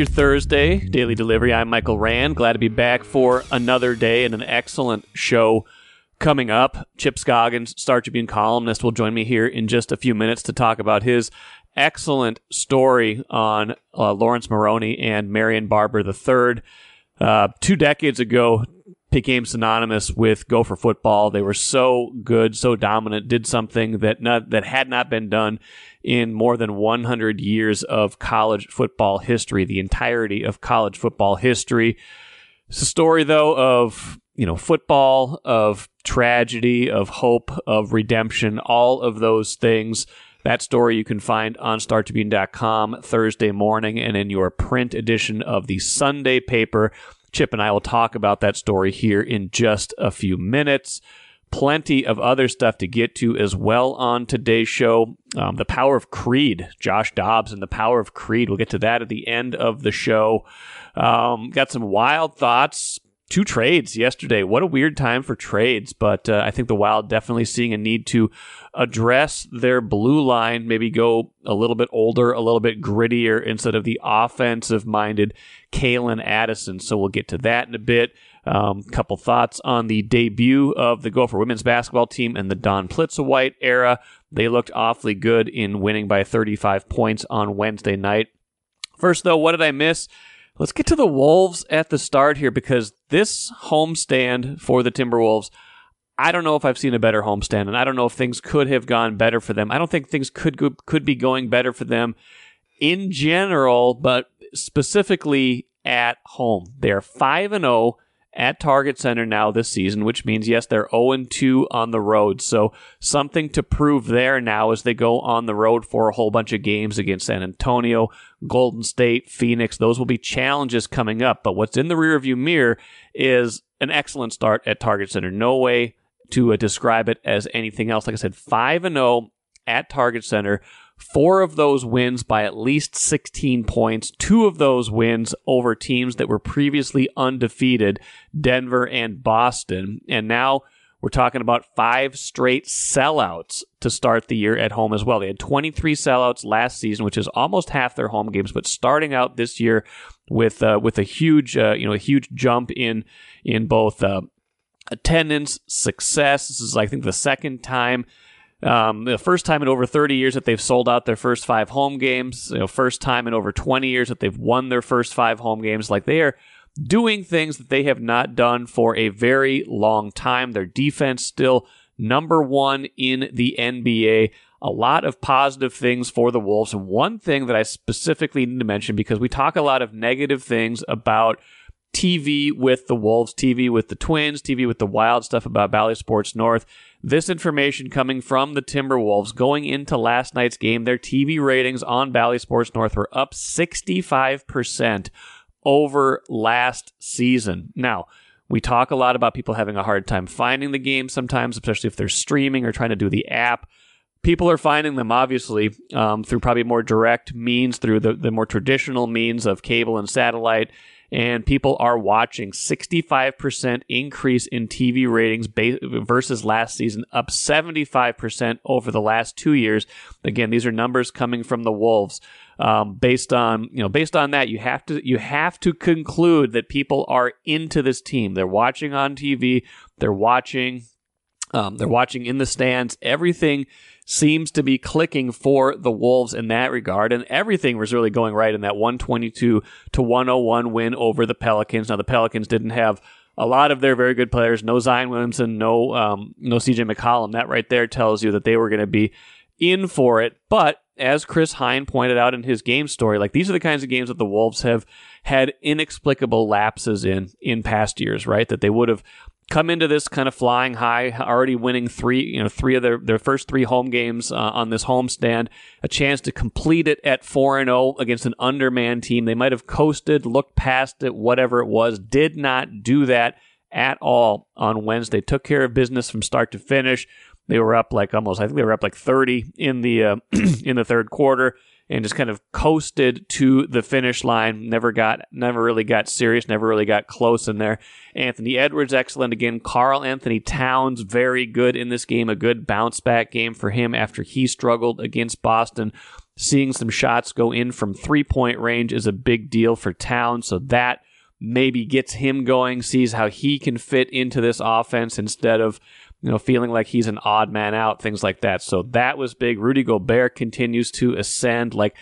your Thursday daily delivery. I'm Michael Rand. Glad to be back for another day and an excellent show coming up. Chip Scoggins, Star Tribune columnist, will join me here in just a few minutes to talk about his excellent story on uh, Laurence Maroney and Marion Barber III. Uh, two decades ago, became synonymous with Gopher football. They were so good, so dominant, did something that not, that had not been done in more than 100 years of college football history, the entirety of college football history. It's a story though of, you know, football, of tragedy, of hope, of redemption, all of those things. That story you can find on StarTribune.com Thursday morning and in your print edition of the Sunday paper. Chip and I will talk about that story here in just a few minutes. Plenty of other stuff to get to as well on today's show. Um, the Power of Creed, Josh Dobbs and the Power of Creed. We'll get to that at the end of the show. Um, got some wild thoughts two trades yesterday. What a weird time for trades, but uh, I think the Wild definitely seeing a need to address their blue line, maybe go a little bit older, a little bit grittier instead of the offensive minded Calen Addison. So we'll get to that in a bit. Um, couple thoughts on the debut of the Gopher women's basketball team in the Dawn Plitzuweit era. They looked awfully good in winning by 35 points on Wednesday night. First, though, what did I miss? Let's get to the Wolves at the start here because this homestand for the Timberwolves, I don't know if I've seen a better homestand, and I don't know if things could have gone better for them. I don't think things could go, could be going better for them in general, but specifically at home. They're five and zero oh at Target Center now this season, which means, yes, they're 0 2 on the road. So something to prove there now as they go on the road for a whole bunch of games against San Antonio, Golden State, Phoenix. Those will be challenges coming up. But what's in the rearview mirror is an excellent start at Target Center. No way to uh, describe it as anything else. Like I said, 5 and 0 at Target Center. Four of those wins by at least 16 points. Two of those wins over teams that were previously undefeated, Denver and Boston. And now we're talking about five straight sellouts to start the year at home as well. They had 23 sellouts last season, which is almost half their home games, but starting out this year with uh, with a huge uh, you know a huge jump in in both uh, attendance, success. This is I think the second time um, the first time in over 30 years that they've sold out their first five home games. You know, first time in over 20 years that they've won their first five home games. Like they are doing things that they have not done for a very long time. Their defense still number one in the NBA. A lot of positive things for the Wolves. And one thing that I specifically need to mention because we talk a lot of negative things about TV with the Wolves, TV with the Twins, TV with the Wild stuff about Bally Sports North. This information coming from the Timberwolves going into last night's game. Their TV ratings on Bally Sports North were up 65% over last season. Now, we talk a lot about people having a hard time finding the game sometimes, especially if they're streaming or trying to do the app. People are finding them obviously um, through probably more direct means, through the, the more traditional means of cable and satellite and people are watching 65% increase in TV ratings versus last season, up 75% over the last two years. Again, these are numbers coming from the Wolves. Um, based on you know based on that you have to you have to conclude that people are into this team they're watching on tv they're watching um, they're watching in the stands everything seems to be clicking for the Wolves in that regard. And everything was really going right in that 122 to 101 win over the Pelicans. Now, the Pelicans didn't have a lot of their very good players. No Zion Williamson, no um, no CJ McCollum. That right there tells you that they were going to be in for it. But as Chris Hine pointed out in his game story, like these are the kinds of games that the Wolves have had inexplicable lapses in in past years, right? That they would have come into this kind of flying high, already winning three, you know, three of their, their first three home games uh, on this homestand, a chance to complete it at 4 and 0 against an underman team. They might have coasted, looked past it, whatever it was, did not do that at all on Wednesday. Took care of business from start to finish. They were up like almost, I think they were up like 30 in the uh, in the third quarter and just kind of coasted to the finish line. Never got, never really got serious, never really got close in there. Anthony Edwards, excellent again. Karl-Anthony Towns, very good in this game. A good bounce back game for him after he struggled against Boston. seeing some shots go in from three point range is a big deal for Towns. So that maybe gets him going, sees how he can fit into this offense instead of you know, feeling like he's an odd man out, things like that. So that was big. Rudy Gobert continues to ascend. Like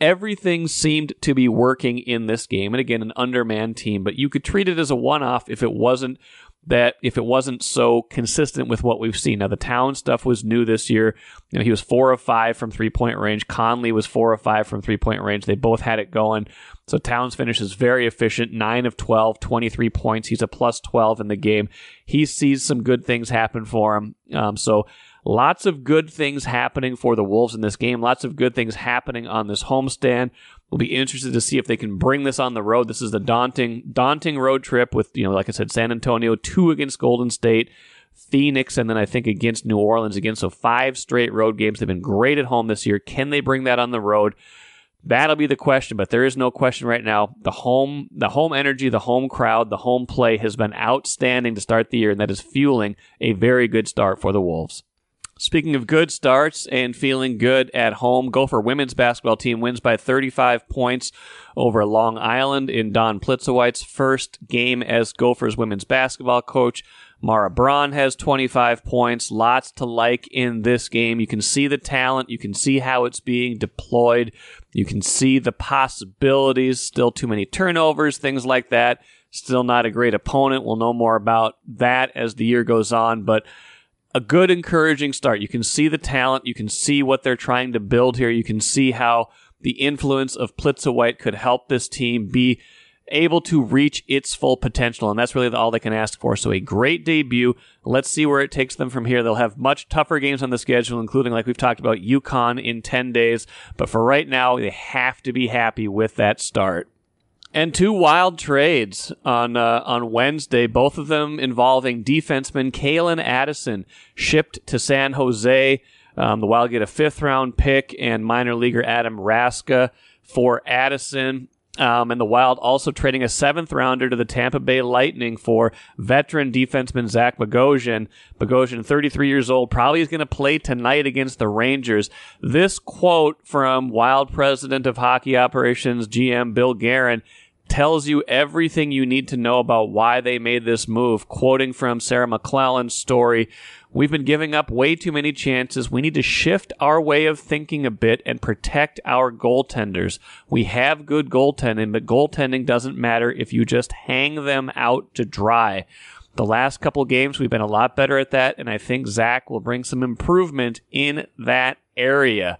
everything seemed to be working in this game. And again, an undermanned team, but you could treat it as a one off if it wasn't that if it wasn't so consistent with what we've seen. Now the town stuff was new this year. You know, he was four of five from three point range. Conley was four of five from three point range. They both had it going. So Towns finishes very efficient, 9 of 12, 23 points. He's a plus 12 in the game. He sees some good things happen for him. Um, so lots of good things happening for the Wolves in this game. Lots of good things happening on this homestand. We'll be interested to see if they can bring this on the road. This is a daunting, daunting road trip with, you know, like I said, San Antonio, two against Golden State, Phoenix, and then I think against New Orleans again. So five straight road games. They've been great at home this year. Can they bring that on the road? That'll be the question, but there is no question right now. The home, the home energy, the home crowd, the home play has been outstanding to start the year, and that is fueling a very good start for the Wolves. Speaking of good starts and feeling good at home, Gopher women's basketball team wins by 35 points over Long Island in Dawn Plitzuweit's first game as Gophers women's basketball coach. Mara Braun has 25 points. Lots to like in this game. You can see the talent. You can see how it's being deployed. You can see the possibilities. Still too many turnovers, things like that. Still not a great opponent. We'll know more about that as the year goes on, but a good, encouraging start. You can see the talent. You can see what they're trying to build here. You can see how the influence of Plitzuweit could help this team be able to reach its full potential, and that's really all they can ask for. So a great debut. Let's see where it takes them from here. They'll have much tougher games on the schedule, including, like we've talked about, UConn in 10 days. But for right now, they have to be happy with that start. And two wild trades on uh, on Wednesday, both of them involving defenseman Calen Addison, shipped to San Jose. Um, the Wild get a fifth round pick and minor leaguer Adam Raska for Addison. Um, and the Wild also trading a seventh rounder to the Tampa Bay Lightning for veteran defenseman Zach Bogosian. Bogosian, 33 years old, probably is going to play tonight against the Rangers. This quote from Wild president of hockey operations GM Bill Guerin tells you everything you need to know about why they made this move. Quoting from Sarah McLellan's story, We've been giving up way too many chances. We need to shift our way of thinking a bit and protect our goaltenders. We have good goaltending, but goaltending doesn't matter if you just hang them out to dry. The last couple games, we've been a lot better at that, and I think Zach will bring some improvement in that area.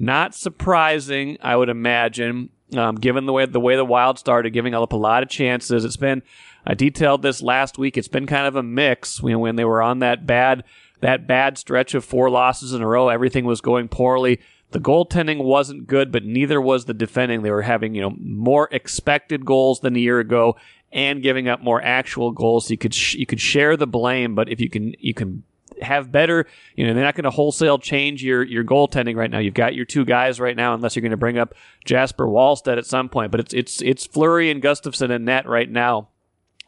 Not surprising, I would imagine, um, given the way the way the Wild started, giving up a lot of chances. It's been I detailed this last week. It's been kind of a mix. You know, when they were on that bad that bad stretch of four losses in a row, everything was going poorly. The goaltending wasn't good, but neither was the defending. They were having you know more expected goals than a year ago and giving up more actual goals. So you could sh- you could share the blame, but if you can you can have better, you know, they're not going to wholesale change your your goaltending right now. You've got your two guys right now, unless you're going to bring up Jesper Wallstedt at some point. But it's it's it's Fleury and Gustavsson in net right now.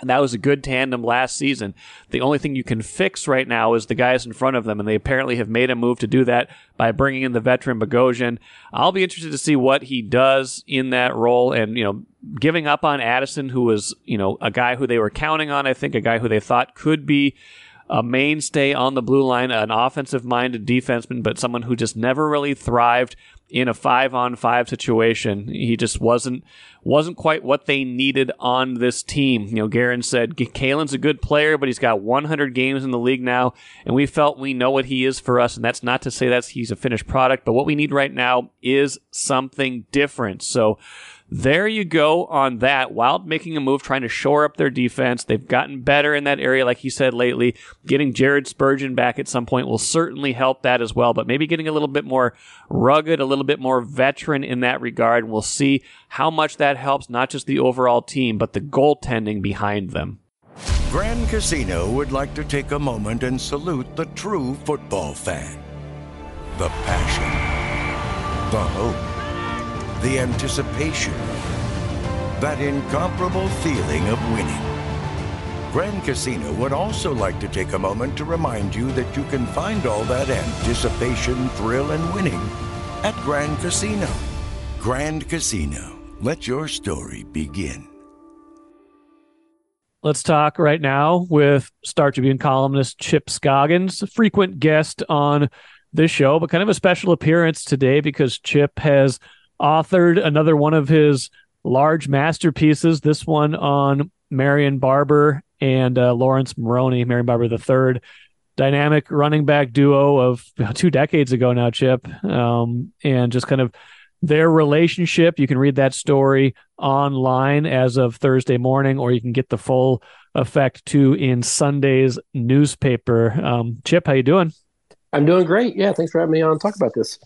And that was a good tandem last season. The only thing you can fix right now is the guys in front of them, and they apparently have made a move to do that by bringing in the veteran Bogosian. I'll be interested to see what he does in that role, and you know, giving up on Addison, who was you know a guy who they were counting on. I think a guy who they thought could be a mainstay on the blue line, an offensive minded defenseman, but someone who just never really thrived in a five on five situation. He just wasn't wasn't quite what they needed on this team. You know, Guerin said Calen's a good player, but he's got 100 games in the league now, and we felt we know what he is for us. And that's not to say that he's a finished product, but what we need right now is something different. So there you go on that. Wild making a move, trying to shore up their defense. They've gotten better in that area, like he said lately. Getting Jared Spurgeon back at some point will certainly help that as well, but maybe getting a little bit more rugged, a little bit more veteran in that regard. We'll see how much that helps not just the overall team, but the goaltending behind them. Grand Casino would like to take a moment and salute the true football fan. The passion, the hope the anticipation, that incomparable feeling of winning. Grand Casino would also like to take a moment to remind you that you can find all that anticipation, thrill, and winning at Grand Casino. Grand Casino, let your story begin. Let's talk right now with Star Tribune columnist Chip Scoggins, a frequent guest on this show, but kind of a special appearance today because Chip has authored another one of his large masterpieces, this one on Marion Barber and uh, Laurence Maroney, Marion Barber III, dynamic running back duo of two decades ago now, Chip, um, and just kind of their relationship. You can read that story online as of Thursday morning, or you can get the full effect too in Sunday's newspaper. Um, Chip, how you doing? I'm doing great. Yeah, thanks for having me on. Talk about this.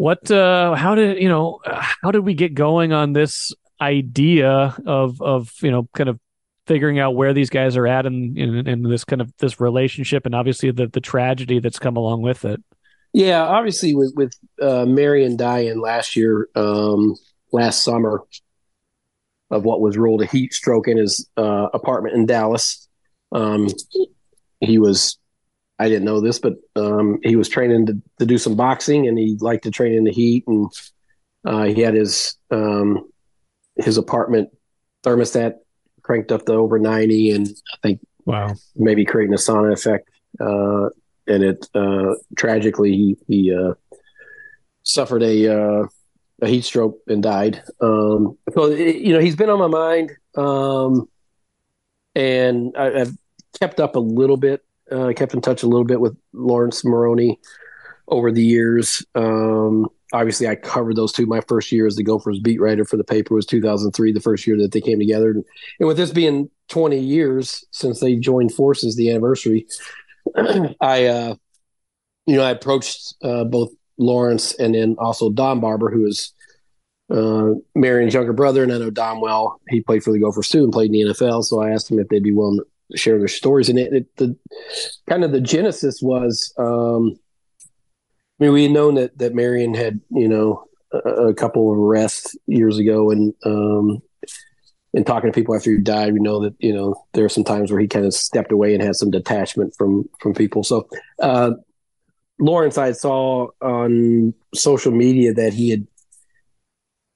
What? Uh, how did you know? How did we get going on this idea of of you know kind of figuring out where these guys are at in, in, in this kind of this relationship, and obviously the the tragedy that's come along with it. Yeah, obviously with with uh, Marion dying last year, um, last summer, of what was ruled a heat stroke in his uh, apartment in Dallas. Um, he was, I didn't know this, but um, he was training to, to do some boxing, and he liked to train in the heat. And uh, he had his um, his apartment thermostat cranked up to over ninety, and I think wow, maybe creating a sauna effect. Uh, and it uh, tragically he, he uh, suffered a uh, a heat stroke and died. Um, so it, you know he's been on my mind, um, and I, have kept up a little bit, uh, kept in touch a little bit with Laurence Maroney over the years. Um, obviously, I covered those two. My first year as the Gophers beat writer for the paper was 2003, the first year that they came together, and, with this being 20 years since they joined forces, the anniversary. I, uh, you know, I approached uh, both Laurence and then also Dom Barber, who is uh, Marion's younger brother, and I know Dom well. He played for the Gophers too and played in the NFL. So I asked him if they'd be willing share their stories. And it, it the kind of the genesis was, um, I mean, we had known that that Marion had, you know, a, a couple of arrests years ago, and um, in talking to people after he died, we know that you know there are some times where he kind of stepped away and had some detachment from from people. So, uh, Laurence, I saw on social media that he had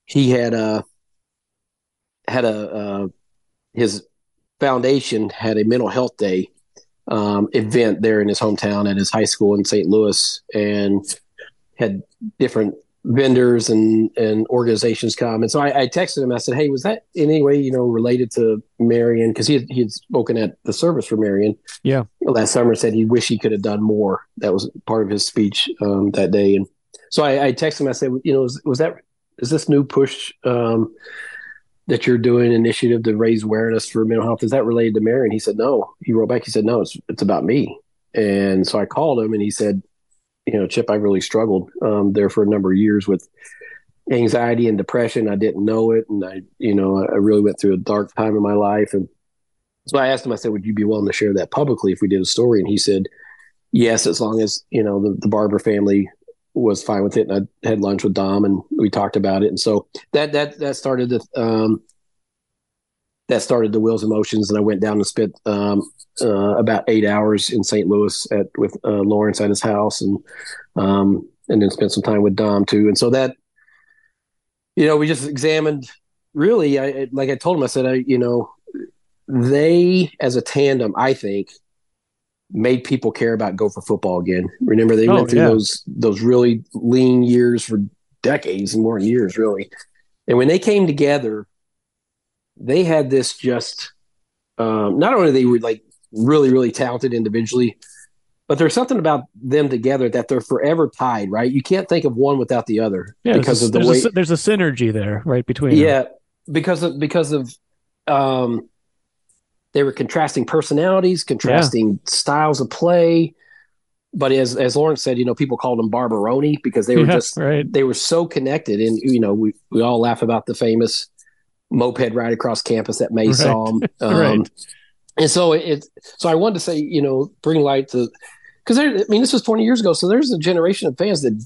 he had a uh, had a uh, his foundation had a mental health day um, event there in his hometown at his high school in St. Louis, and had different vendors and and organizations come. And so I, I, texted him. I said, "Hey, was that in any way you know related to Marion? Because he had, he had spoken at the service for Marion. Yeah, last summer said he wished he could have done more. That was part of his speech um, that day. And so I, I texted him. I said, you know, was, was that is this new push um, that you're doing initiative to raise awareness for mental health? Is that related to Marion? He said no. He wrote back. He said no. It's it's about me. And so I called him, and he said you know, Chip, I really struggled um, there for a number of years with anxiety and depression. I didn't know it, and I, you know, I really went through a dark time in my life. And so I asked him. I said, "Would you be willing to share that publicly if we did a story?" And he said, "Yes, as long as you know the, the Barber family was fine with it." And I had lunch with Dom, and we talked about it. And so that that that started the um, that started the wheels of motions, and I went down and spent um, uh, about eight hours in St. Louis at with uh, Laurence at his house, and um, and then spent some time with Dom too. And so that, you know, we just examined. Really, I like I told him, I said, I you know, they as a tandem, I think, made people care about Gopher football again. Remember, they oh, went through yeah. those those really lean years for decades and more years, really. And when they came together they had this just um, not only they were like really really talented individually but there's something about them together that they're forever tied right you can't think of one without the other yeah, because a, of the there's way a, there's a synergy there right between yeah them. because of because of um they were contrasting personalities contrasting yeah. styles of play but as as Laurence said, you know, people called them Barbaroni because they were yeah, just right. they were so connected, and you know, we we all laugh about the famous moped ride across campus at May right. Um, right. And so it, so I wanted to say, you know, bring light to, because I mean, this was 20 years ago, so there's a generation of fans that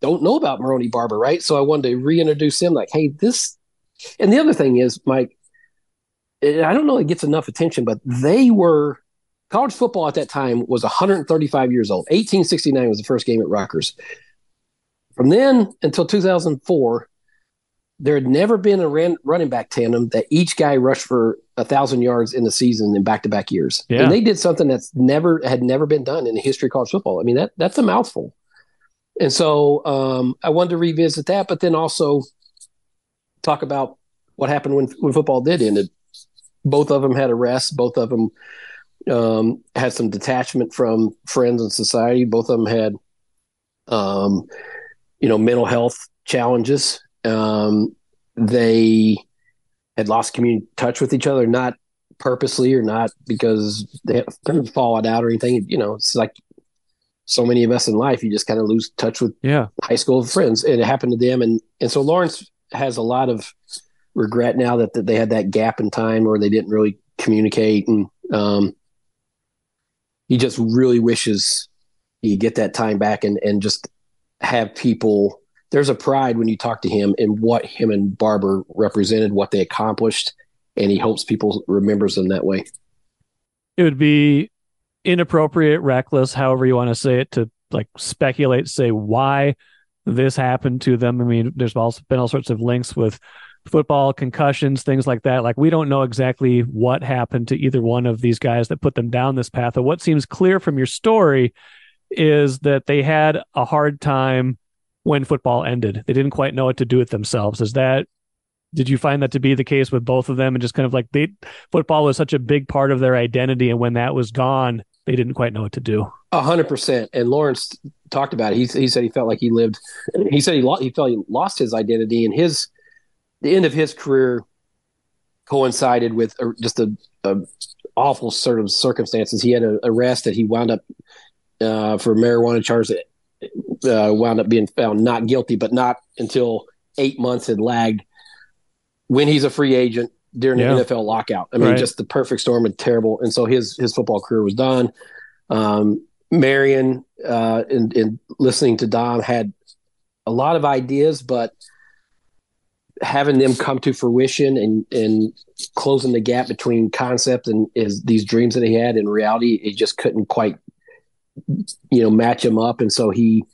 don't know about Maroney Barber, right? So I wanted to reintroduce him, like, hey, this. And the other thing is, Mike, I don't know if it gets enough attention, but they were college football at that time was 135 years old. 1869 was the first game at Rutgers. From then until 2004, there had never been a ran, running back tandem that each guy rushed for a thousand yards in the season in back to back years. Yeah. And they did something that's never had never been done in the history of college football. I mean, that that's a mouthful. And so um, I wanted to revisit that, but then also talk about what happened when when football did end. Both of them had arrests. Both of them um, had some detachment from friends and society. Both of them had, um, you know, mental health challenges. Um, they had lost community touch with each other, not purposely or not because they had fallen out or anything. You know, it's like so many of us in life, you just kind of lose touch with Yeah. high school friends. And it happened to them. And, and so Laurence has a lot of regret now that, that they had that gap in time where they didn't really communicate. And um, he just really wishes he get that time back and, and just have people. There's a pride when you talk to him in what him and Barber represented, what they accomplished, and he hopes people remembers them that way. It would be inappropriate, reckless, however you want to say it, to like speculate, say why this happened to them. I mean, there's also been all sorts of links with football concussions, things like that. Like we don't know exactly what happened to either one of these guys that put them down this path. But what seems clear from your story is that they had a hard time when football ended. They didn't quite know what to do with themselves. Is that did you find that to be the case with both of them and just kind of like they football was such a big part of their identity and when that was gone they didn't quite know what to do A hundred percent. And Laurence talked about it. He, he said he felt like he lived. He said he lost. He felt he lost his identity, and his the end of his career coincided with a, just a, a awful sort of circumstances. He had an arrest that he wound up uh, for marijuana charges. That, uh, wound up being found not guilty, but not until eight months had lagged. When he's a free agent during Yeah. the NFL lockout, I mean, Right. just the perfect storm and terrible. And so his his football career was done. Um, Marion, uh, in, in listening to Dom, had a lot of ideas, but having them come to fruition and and closing the gap between concept and is these dreams that he had in reality, it just couldn't quite, you know, match him up, and so he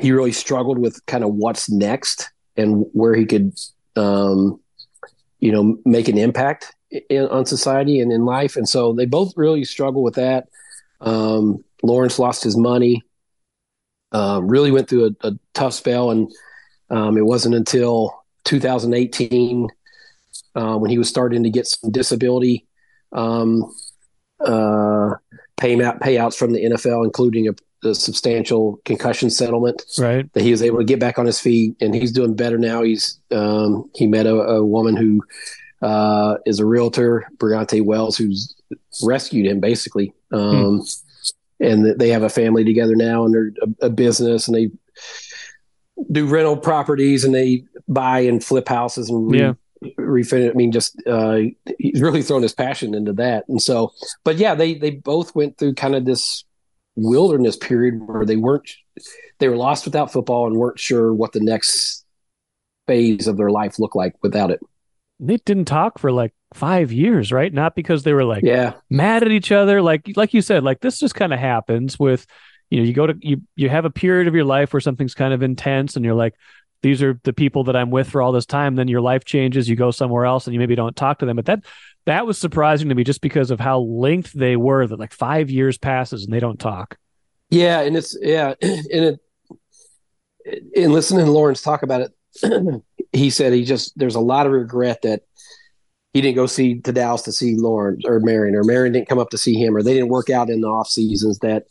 he really struggled with kind of what's next and where he could, um, you know, make an impact in, on society and in life, and so they both really struggle with that. Um, Laurence lost his money, uh, really went through a, a tough spell, and um, it wasn't until 2018 uh, when he was starting to get some disability um, uh, payout, payouts from the NFL, including a, a substantial concussion settlement right that he was able to get back on his feet, and he's doing better now. He's um, he met a, a woman who uh, is a realtor, Brigante Wells, who's rescued him basically, um, and they have a family together now, and they're a, a business, and they do rental properties, and they buy and flip houses and re- Yeah. refinish. I mean, just uh, he's really thrown his passion into that, and so, but yeah, they they both went through kind of this wilderness period where they weren't they were lost without football and weren't sure what the next phase of their life looked like without it. they didn't talk for like five years right? Not because they were like Yeah, mad at each other. Like like you said like this just kind of happens with you know you go to you you have a period of your life where something's kind of intense and you're like these are the people that I'm with for all this time. Then your life changes. You go somewhere else and you maybe don't talk to them. But that that was surprising to me just because of how linked they were that like 5 years passes and they don't talk. Yeah, and it's yeah, and it in listening to Laurence talk about it, he said he just there's a lot of regret that he didn't go see to Dallas to see Laurence or Marion or Marion didn't come up to see him or they didn't work out in the off seasons that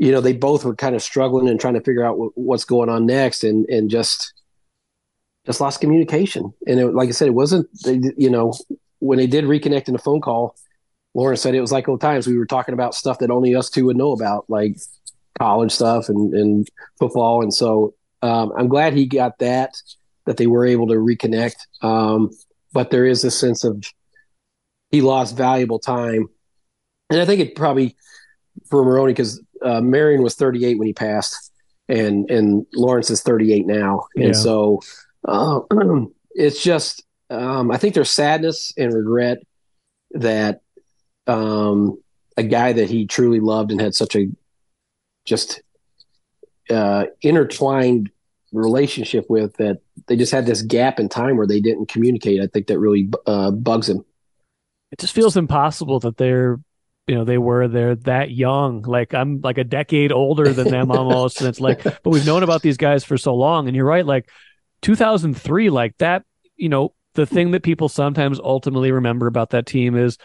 you know they both were kind of struggling and trying to figure out what, what's going on next and and just just lost communication. And it, like I said it wasn't they, you know when they did reconnect in a phone call Lauren said it was like old times. We were talking about stuff that only us two would know about like college stuff and, and football. And so um, I'm glad he got that that they were able to reconnect. Um, but there is a sense of he lost valuable time. And I think it probably for Maroney because uh, Marion was 38 when he passed, and and Laurence is 38 now, and Yeah. so uh, it's just um, I think there's sadness and regret that um, a guy that he truly loved and had such a just uh, intertwined relationship with that they just had this gap in time where they didn't communicate. I think that really uh, bugs him. It just feels impossible that they're, you know, they were they're that young. Like I'm like a decade older than them almost, and it's like, but we've known about these guys for so long. And you're right, like 2003, like that. You know, the thing that people sometimes ultimately remember about that team is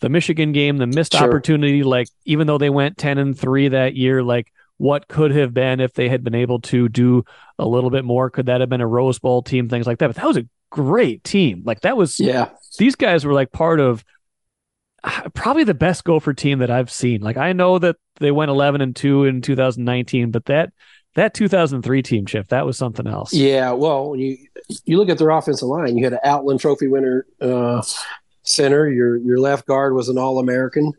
the Michigan game, the missed sure. opportunity. Like even though they went 10 and three that year, like what could have been if they had been able to do a little bit more. Could that have been a Rose Bowl team? Things like that. But that was a great team. Like that was yeah. These guys were like part of probably the best Gopher team that I've seen. Like I know that they went 11 and 2 in 2019, but that that 2003 team Chip, that was something else. Yeah, well, you you look at their offensive line, you had an Outland Trophy winner uh, center. Your your left guard was an All American.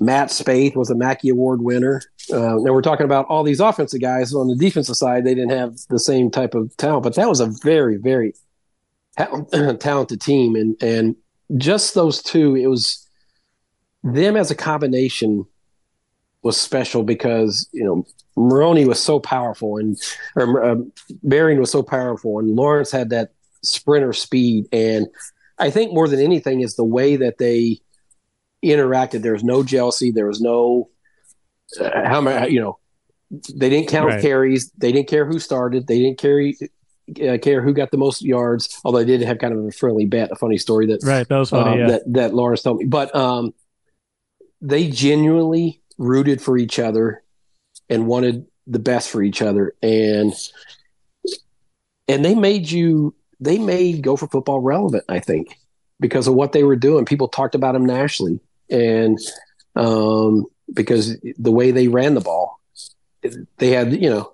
Matt Spaeth was a Mackey Award winner. Uh, now we're talking about all these offensive guys. On the defensive side, they didn't have the same type of talent, but that was a very, very ta- talented team. And and just those two, it was them as a combination was special because you know Maroney was so powerful and or uh, Marion was so powerful, and Laurence had that sprinter speed. And I think more than anything is the way that they interacted. There was no jealousy. There was no uh, how many. You know, they didn't count right. carries. They didn't care who started. They didn't carry. Uh, care who got the most yards, although they did have kind of a friendly bet, a funny story that right that was funny um, yeah. that that Laurence told me. But um, they genuinely rooted for each other and wanted the best for each other, and and they made you they made Gopher football relevant. I think because of what they were doing, people talked about them nationally and um, because the way they ran the ball, they had you know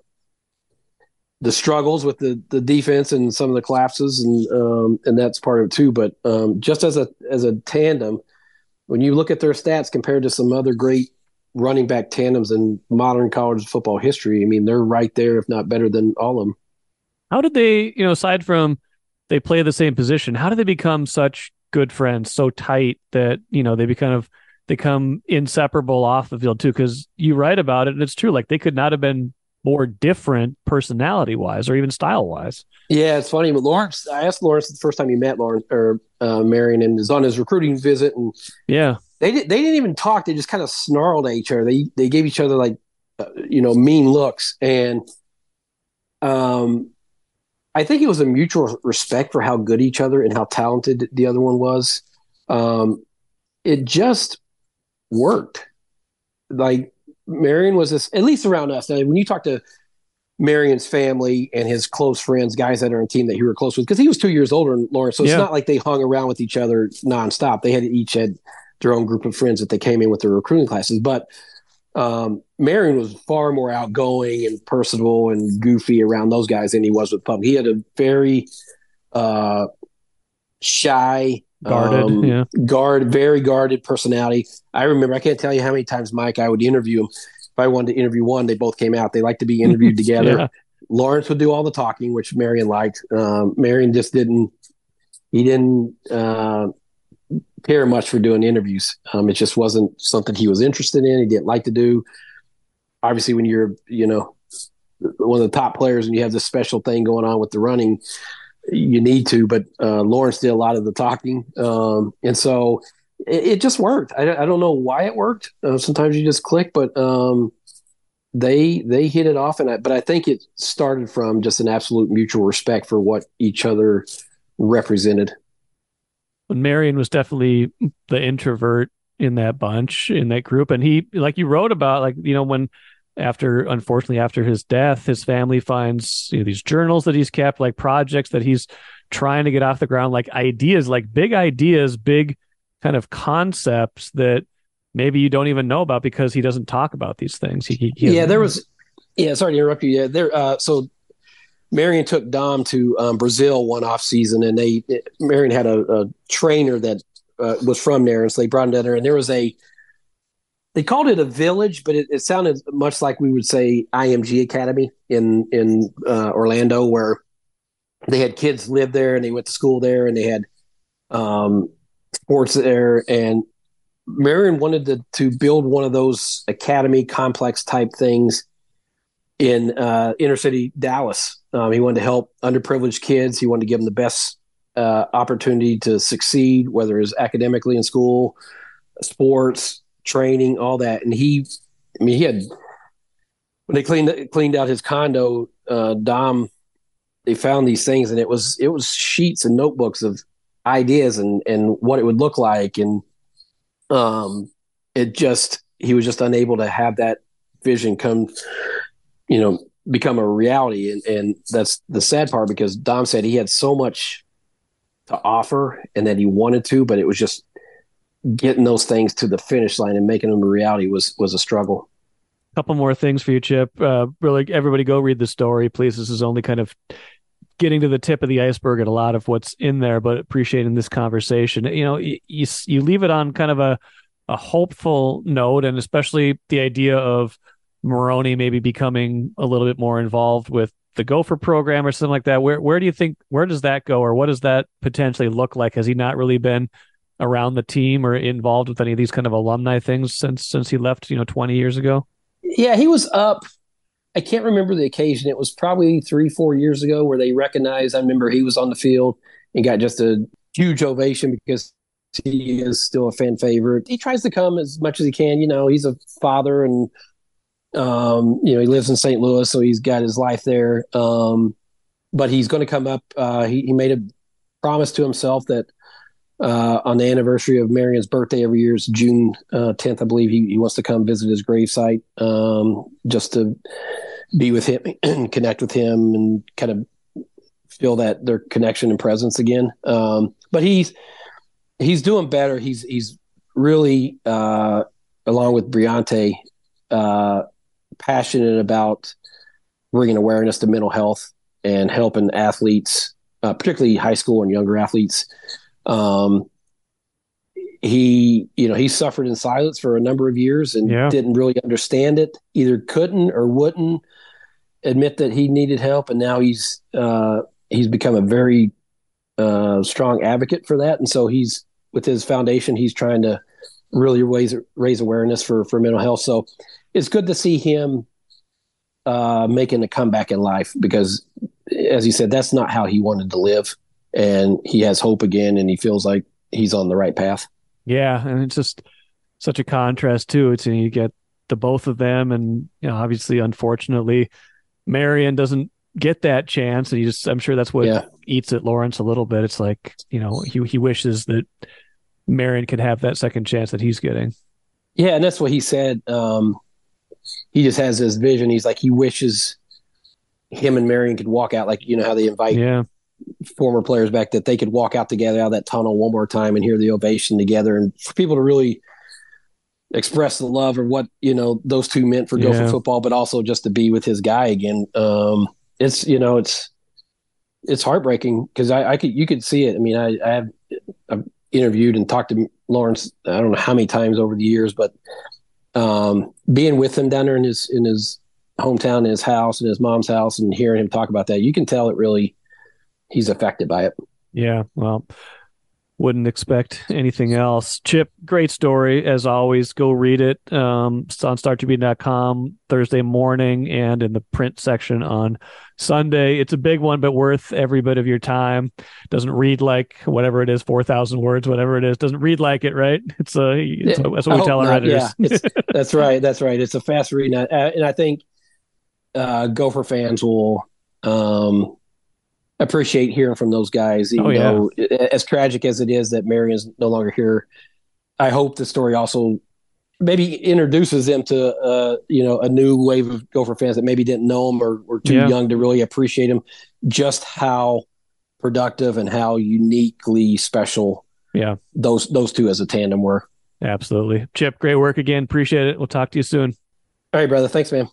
the struggles with the the defense and some of the collapses and um, and that's part of it too. But um, just as a as a tandem, when you look at their stats compared to some other great running back tandems in modern college football history, I mean they're right there, if not better than all of them. How did they, you know, aside from they play the same position, how did they become such good friends, so tight that you know they become of they become inseparable off the field too. Because you write about it, and it's true. Like they could not have been more different personality wise or even style wise. Yeah, it's funny. But Laurence, I asked Laurence the first time he met Laurence or uh, Marion, and was on his recruiting visit, and yeah, they did, they didn't even talk. They just kind of snarled at each other. They they gave each other like uh, you know mean looks, and um, I think it was a mutual respect for how good each other and how talented the other one was. Um, it just worked. Like Marion was this, at least around us. Now, when you talk to Marion's family and his close friends, guys that are on team that he were close with, because he was two years older than Laurence, so it's yeah. not like they hung around with each other nonstop. They had each had their own group of friends that they came in with their recruiting classes, but um, Marion was far more outgoing and personable and goofy around those guys than he was with Pub. He had a very uh, shy, guarded, um, yeah. guard, very guarded personality. I remember, I can't tell you how many times Mike I would interview him. If I wanted to interview one, they both came out. They like to be interviewed together. yeah. Laurence would do all the talking, which Marion liked. Um, Marion just didn't. He didn't. Uh, care much for doing interviews. Um, it just wasn't something he was interested in. He didn't like to do. Obviously, when you're, you know, one of the top players and you have this special thing going on with the running, you need to. But uh, Laurence did a lot of the talking, um, and so it, it, just worked. I, I, don't know why it worked. Uh, sometimes you just click, but um, they they hit it off, and I, but I think it started from just an absolute mutual respect for what each other represented Marion was definitely the introvert in that bunch in that group and he like you wrote about like you know when after unfortunately after his death his family finds you know, these journals that he's kept like projects that he's trying to get off the ground like ideas like big ideas big kind of concepts that maybe you don't even know about because he doesn't talk about these things he, he yeah there was yeah sorry to interrupt you yeah there uh so Marion took Dom to um, Brazil one off season, and they Marion had a, a trainer that uh, was from there, and so they brought him down there. And there was a they called it a village, but it, it sounded much like we would say IMG Academy in in uh, Orlando, where they had kids live there and they went to school there, and they had um, sports there. And Marion wanted to to build one of those academy complex type things in uh, inner city Dallas. Um, he wanted to help underprivileged kids. He wanted to give them the best uh, opportunity to succeed, whether it's academically in school, sports, training, all that. And he, I mean, he had when they cleaned cleaned out his condo, uh, Dom, they found these things, and it was it was sheets and notebooks of ideas and and what it would look like, and um, it just he was just unable to have that vision come, you know, become a reality, and and that's the sad part because Dom said he had so much to offer and that he wanted to, but it was just getting those things to the finish line and making them a reality was was a struggle. A couple more things for you, Chip. Uh, really, everybody go read the story, please. This is only kind of getting to the tip of the iceberg at a lot of what's in there, but appreciating this conversation. You know, you you leave it on kind of a a hopeful note, and especially the idea of Maroney maybe becoming a little bit more involved with the Gopher program or something like that. Where where do you think where does that go, or what does that potentially look like? Has he not really been around the team or involved with any of these kind of alumni things since since he left, you know, twenty years ago? Yeah, he was up. I can't remember the occasion. It was probably three, four years ago where they recognized. I remember he was on the field and got just a huge ovation because he is still a fan favorite. He tries to come as much as he can. You know, he's a father and um, you know, he lives in St. Louis, so he's got his life there. Um, but he's going to come up. Uh, he, he made a promise to himself that uh, on the anniversary of Marion's birthday every year is June uh, 10th, I believe. He, he wants to come visit his gravesite um, just to be with him and connect with him and kind of feel that their connection and presence again. Um, but he's he's doing better. He's he's really uh, along with Briante uh, passionate about bringing awareness to mental health and helping athletes, uh, particularly high school and younger athletes. Um, he, you know, he suffered in silence for a number of years and yeah. didn't really understand it. Either couldn't or wouldn't admit that he needed help, and now he's uh, he's become a very uh, strong advocate for that. And so he's with his foundation, he's trying to really raise raise awareness for for mental health. So it's good to see him uh, making a comeback in life because, as you said, that's not how he wanted to live, and he has hope again, and he feels like he's on the right path. Yeah, and it's just such a contrast too. It's you get the both of them, and you know, obviously, unfortunately, Marion doesn't get that chance, and he just I'm sure that's what yeah. eats at Laurence a little bit. It's like you know he he wishes that Marion could have that second chance that he's getting. Yeah, and that's what he said. Um, he just has this vision. He's like he wishes him and Marion could walk out like you know how they invite yeah. Former players back that they could walk out together out of that tunnel one more time and hear the ovation together and for people to really express the love of what you know those two meant for Gopher yeah. football, but also just to be with his guy again. Um, it's you know it's it's heartbreaking because I, I could you could see it. I mean I, I have I've interviewed and talked to Laurence I don't know how many times over the years, but um, being with him down there in his in his hometown, in his house, in his mom's house, and hearing him talk about that, you can tell it really he's affected by it. Yeah, well, wouldn't expect anything else. Chip, great story as always. Go read it. Um, it's on StarTribune.com Thursday morning and in the print section on Sunday. It's a big one, but worth every bit of your time. Doesn't read like whatever it is, four thousand words, whatever it is. Doesn't read like it, right? It's a, it's a that's what we tell our not. editors. Yeah, that's right. That's right. It's a fast read, and I think uh, Gopher fans will. Um, appreciate hearing from those guys. Even oh, yeah. though, as tragic as it is that Marion's no longer here, I hope the story also maybe introduces them to uh, you know a new wave of Gopher fans that maybe didn't know him or were too yeah. young to really appreciate him. Just how productive and how uniquely special, yeah, those those two as a tandem were. Absolutely, Chip. Great work again. Appreciate it. We'll talk to you soon. All right, brother. Thanks, man.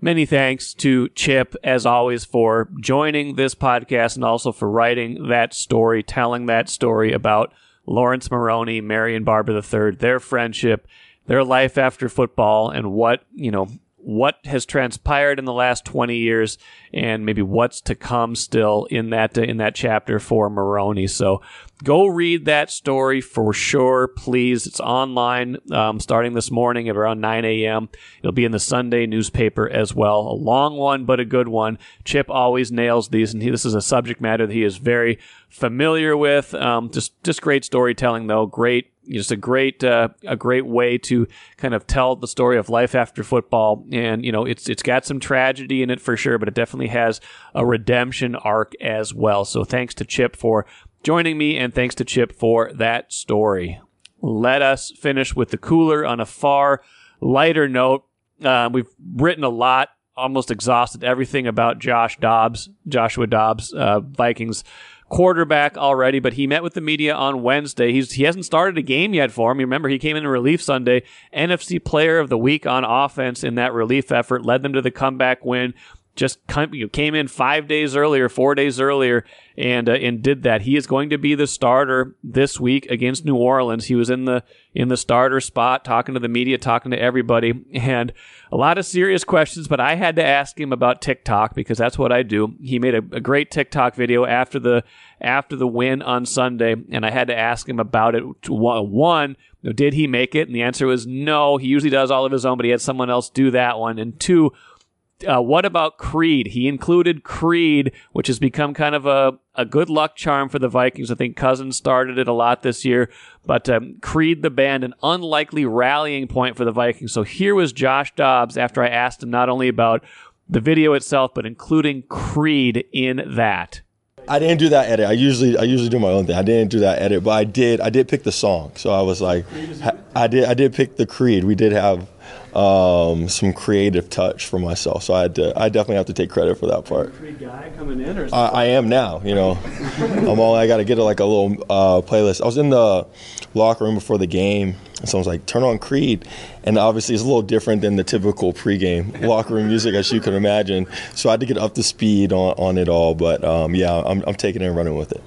Many thanks to Chip, as always, for joining this podcast and also for writing that story, telling that story about Laurence Maroney, Mary Marion Barber III, their friendship, their life after football, and what, you know, what has transpired in the last 20 years and maybe what's to come still in that in that chapter for Maroney. So go read that story for sure, please. It's online um, starting this morning at around 9 a.m. It'll be in the Sunday newspaper as well. A long one, but a good one. Chip always nails these, and he, this is a subject matter that he is very familiar with. Um, just just great storytelling, though. Great just a great uh, a great way to kind of tell the story of life after football. And you know it's it's got some tragedy in it for sure but it definitely has a redemption arc as well. So thanks to Chip for joining me and thanks to Chip for that story. Let us finish with the cooler on a far lighter note. Uh, we've written a lot almost exhausted everything about Josh Dobbs Joshua Dobbs uh, Vikings quarterback already, but he met with the media on Wednesday. He's he hasn't started a game yet for him. You remember he came in relief Sunday, NFC Player of the Week on offense in that relief effort, led them to the comeback win just came in five days earlier, four days earlier, and uh, and did that. He is going to be the starter this week against New Orleans. He was in the in the starter spot, talking to the media, talking to everybody, and a lot of serious questions. But I had to ask him about TikTok because that's what I do. He made a, a great TikTok video after the after the win on Sunday, and I had to ask him about it. One, did he make it? And the answer was no. He usually does all of his own, but he had someone else do that one. And two uh, what about Creed? He included Creed, which has become kind of a, a good luck charm for the Vikings. I think Cousins started it a lot this year, but um, Creed, the band, an unlikely rallying point for the Vikings. So here was Josh Dobbs after I asked him not only about the video itself, but including Creed in that. I didn't do that edit. I usually I usually do my own thing. I didn't do that edit, but I did I did pick the song. So I was like, I did I did pick the Creed. We did have um, some creative touch for myself. So I had to, I definitely have to take credit for that part. guy coming in, or I, I, am now. You know, I'm all I got to get a, like a little uh, playlist. I was in the locker room before the game, and someone's like, "Turn on Creed," and obviously it's a little different than the typical pregame locker room music, as you can imagine. So I had to get up to speed on, on it all. But um, yeah, I'm, I'm taking it and running with it.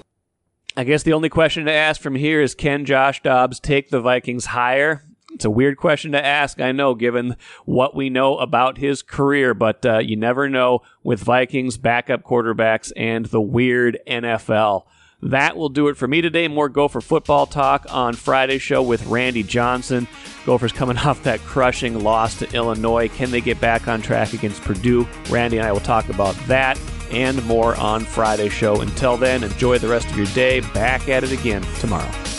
I guess the only question to ask from here is can Josh Dobbs take the Vikings higher? It's a weird question to ask, I know, given what we know about his career, but uh, you never know with Vikings backup quarterbacks and the weird NFL. That will do it for me today. More Gopher football talk on Friday's show with Randy Johnson. Gophers coming off that crushing loss to Illinois. Can they get back on track against Purdue? Randy and I will talk about that and more on Friday's show. Until then, enjoy the rest of your day. Back at it again tomorrow.